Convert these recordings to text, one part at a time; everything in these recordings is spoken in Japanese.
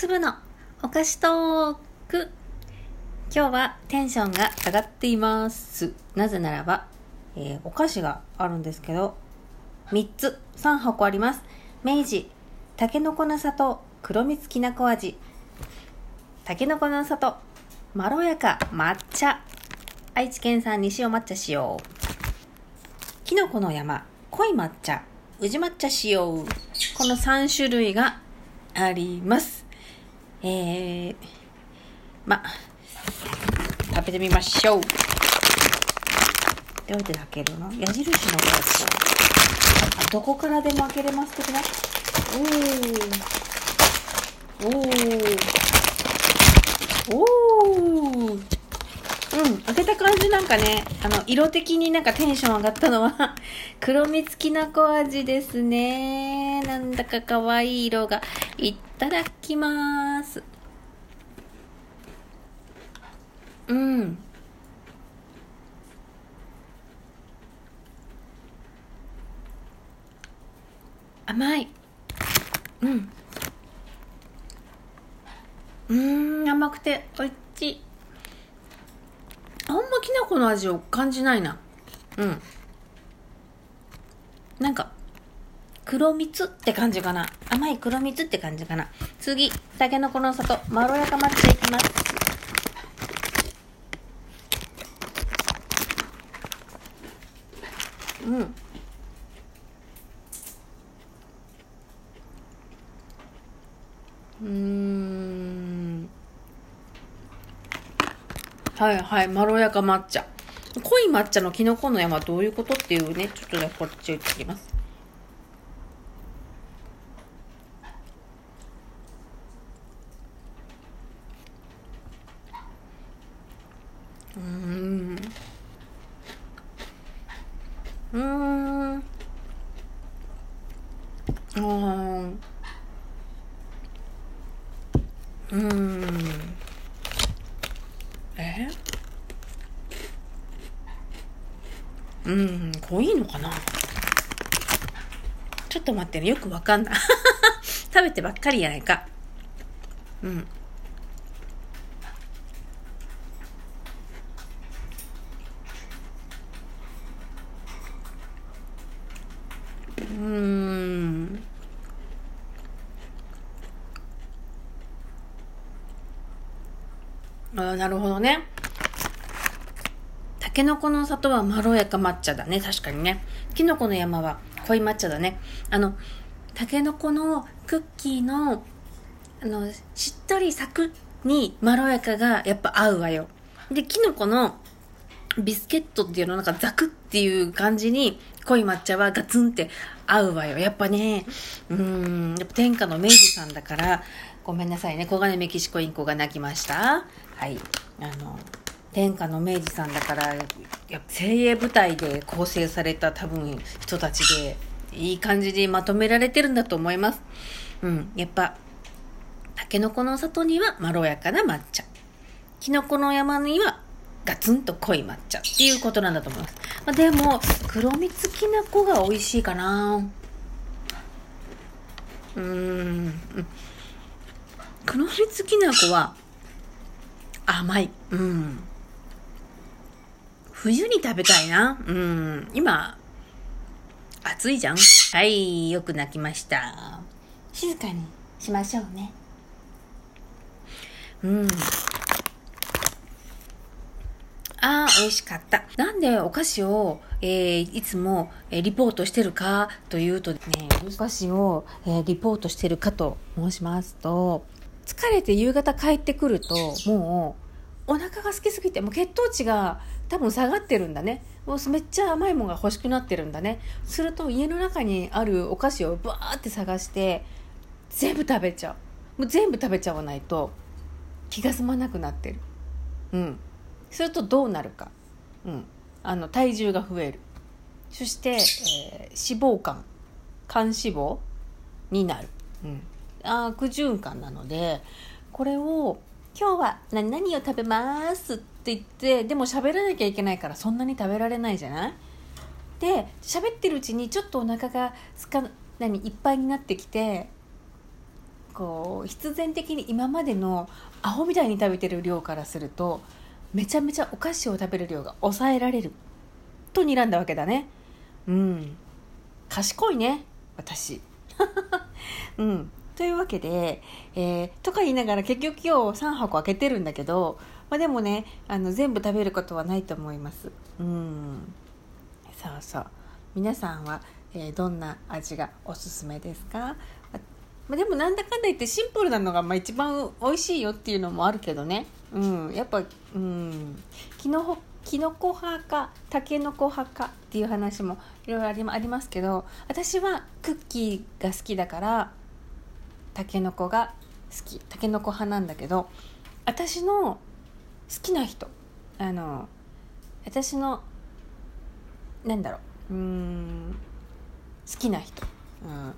粒のお菓子トーク。今日はテンションが上がっています。なぜならば、えーお菓子があるんですけど3つ3箱あります。明治たけのこの里黒蜜きなこ味。たけのこの里まろやか抹茶。愛知県産西尾抹茶使用きのこの山濃い抹茶。宇治抹茶使用この3種類があります。えー、ま食べてみましょう。どうやって開けるの矢印の方向あどこからでも開けれます的な。おー。おー。おー。うん、開けた感じなんかね、あの、色的になんかテンション上がったのは、黒蜜きなこ味ですね。なんだか可愛い色が。いただきます。うん。甘い。うん。うーん、甘くて美味しい。きな粉の味を感じないな。うん。なんか、黒蜜って感じかな。甘い黒蜜って感じかな。次、たけのこの里、まろやか抹茶いきます。うん。うーん。はいはい、まろやか抹茶。濃い抹茶のきのこの山どういうことっていうね、ちょっとね、こっちを言ってきます。うん。うーん。あーうーん。えうん、濃いのかなちょっと待ってね、よくわかんない。食べてばっかりやないか。うん。うん。あーなるほどね。たけのこの里はまろやか抹茶だね。確かにね。きのこの山は濃い抹茶だね。あの、たけのこのクッキーの、あの、しっとりサクにまろやかがやっぱ合うわよ。で、きのこのビスケットっていうのなんかザクっていう感じに濃い抹茶はガツンって合うわよ。やっぱね、うん、やっぱ天下の明治さんだから、ごめんなさいね。黄金メキシコインコが泣きました。はい。あの、天下の明治さんだから、精鋭部隊で構成された多分人たちで、いい感じにまとめられてるんだと思います。うん。やっぱ、タケノコの里にはまろやかな抹茶。キノコの山にはガツンと濃い抹茶っていうことなんだと思います。まあ、でも、黒蜜きなこが美味しいかなうーん。黒蜜きなこは甘い。うん。冬に食べたいな。うん。今、暑いじゃんはい、よく泣きました。静かにしましょうね。うん。ああ、美味しかった。なんでお菓子を、えーいつも、えーリポートしてるかというとね、お菓子を、えーリポートしてるかと申しますと、疲れて夕方帰ってくると、もう、お腹が空きすぎて、もう血糖値が多分下がってるんだね。もうめっちゃ甘いものが欲しくなってるんだね。すると家の中にあるお菓子をバーって探して、全部食べちゃう。もう全部食べちゃわないと気が済まなくなってる。うん。するとどうなるか。うん。あの、体重が増える。そして、えー脂肪肝、肝脂肪になる。うん。あ悪循環なので、これを、今日は何々を食べますって言って、でも喋らなきゃいけないからそんなに食べられないじゃない？で、喋ってるうちにちょっとお腹がつか、何、いっぱいになってきて、こう必然的に今までのアホみたいに食べてる量からするとめちゃめちゃお菓子を食べる量が抑えられると睨んだわけだね。うん。賢いね私。うん。というわけで、えー、とか言いながら結局今日3箱開けてるんだけど、まあ、でもねあの全部食べることはないと思います。うん。そうそう。皆さんは、えー、どんな味がおすすめですか？ま、でもなんだかんだ言ってシンプルなのがまあ一番美味しいよっていうのもあるけどね、うん、やっぱ、うん、きのきのこ派かたけのこ派かっていう話もいろいろありますけど私はクッキーが好きだからたけのこが好き。たけのこ派なんだけど私の好きな人あの私のなんだろう。うん好きな人、うん、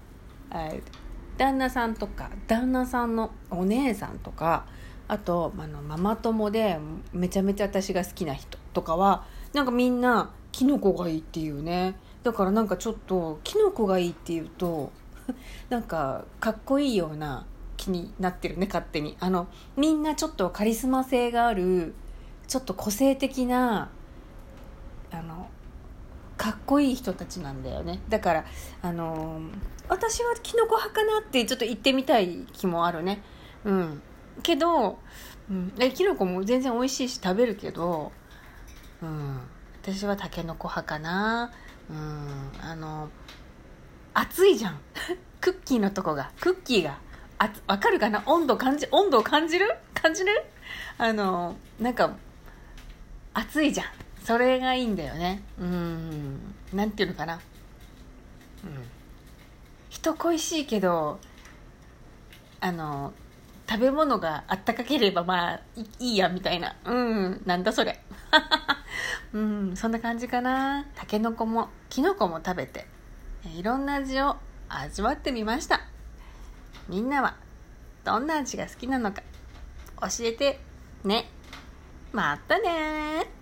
旦那さんとか旦那さんのお姉さんとかあとあのママ友でめちゃめちゃ私が好きな人とかはなんかみんなキノコがいいっていうね。だからなんかちょっとキノコがいいっていうと なんかかっこいいような気になってるね勝手に。あのみんなちょっとカリスマ性があるちょっと個性的なあのかっこいい人たちなんだよね。だからあの私はキノコ派かなってちょっと言ってみたい気もあるね。うん。けど、うん、えキノコも全然美味しいし食べるけど、うん、私はタケノコ派かな。うん。あの熱いじゃん。クッキーのとこが。クッキーが。あわかるかな？温度感じ温度を感じる？感じる？あのなんか熱いじゃん。それがいいんだよね。うん。なんていうのかな？うん。人恋しいけどあの食べ物があったかければまあいいやみたいな。うん。なんだそれ。うん。そんな感じかな。たけのこもきのこも食べて。いろんな味を味わってみました。みんなはどんな味が好きなのか教えてね。またね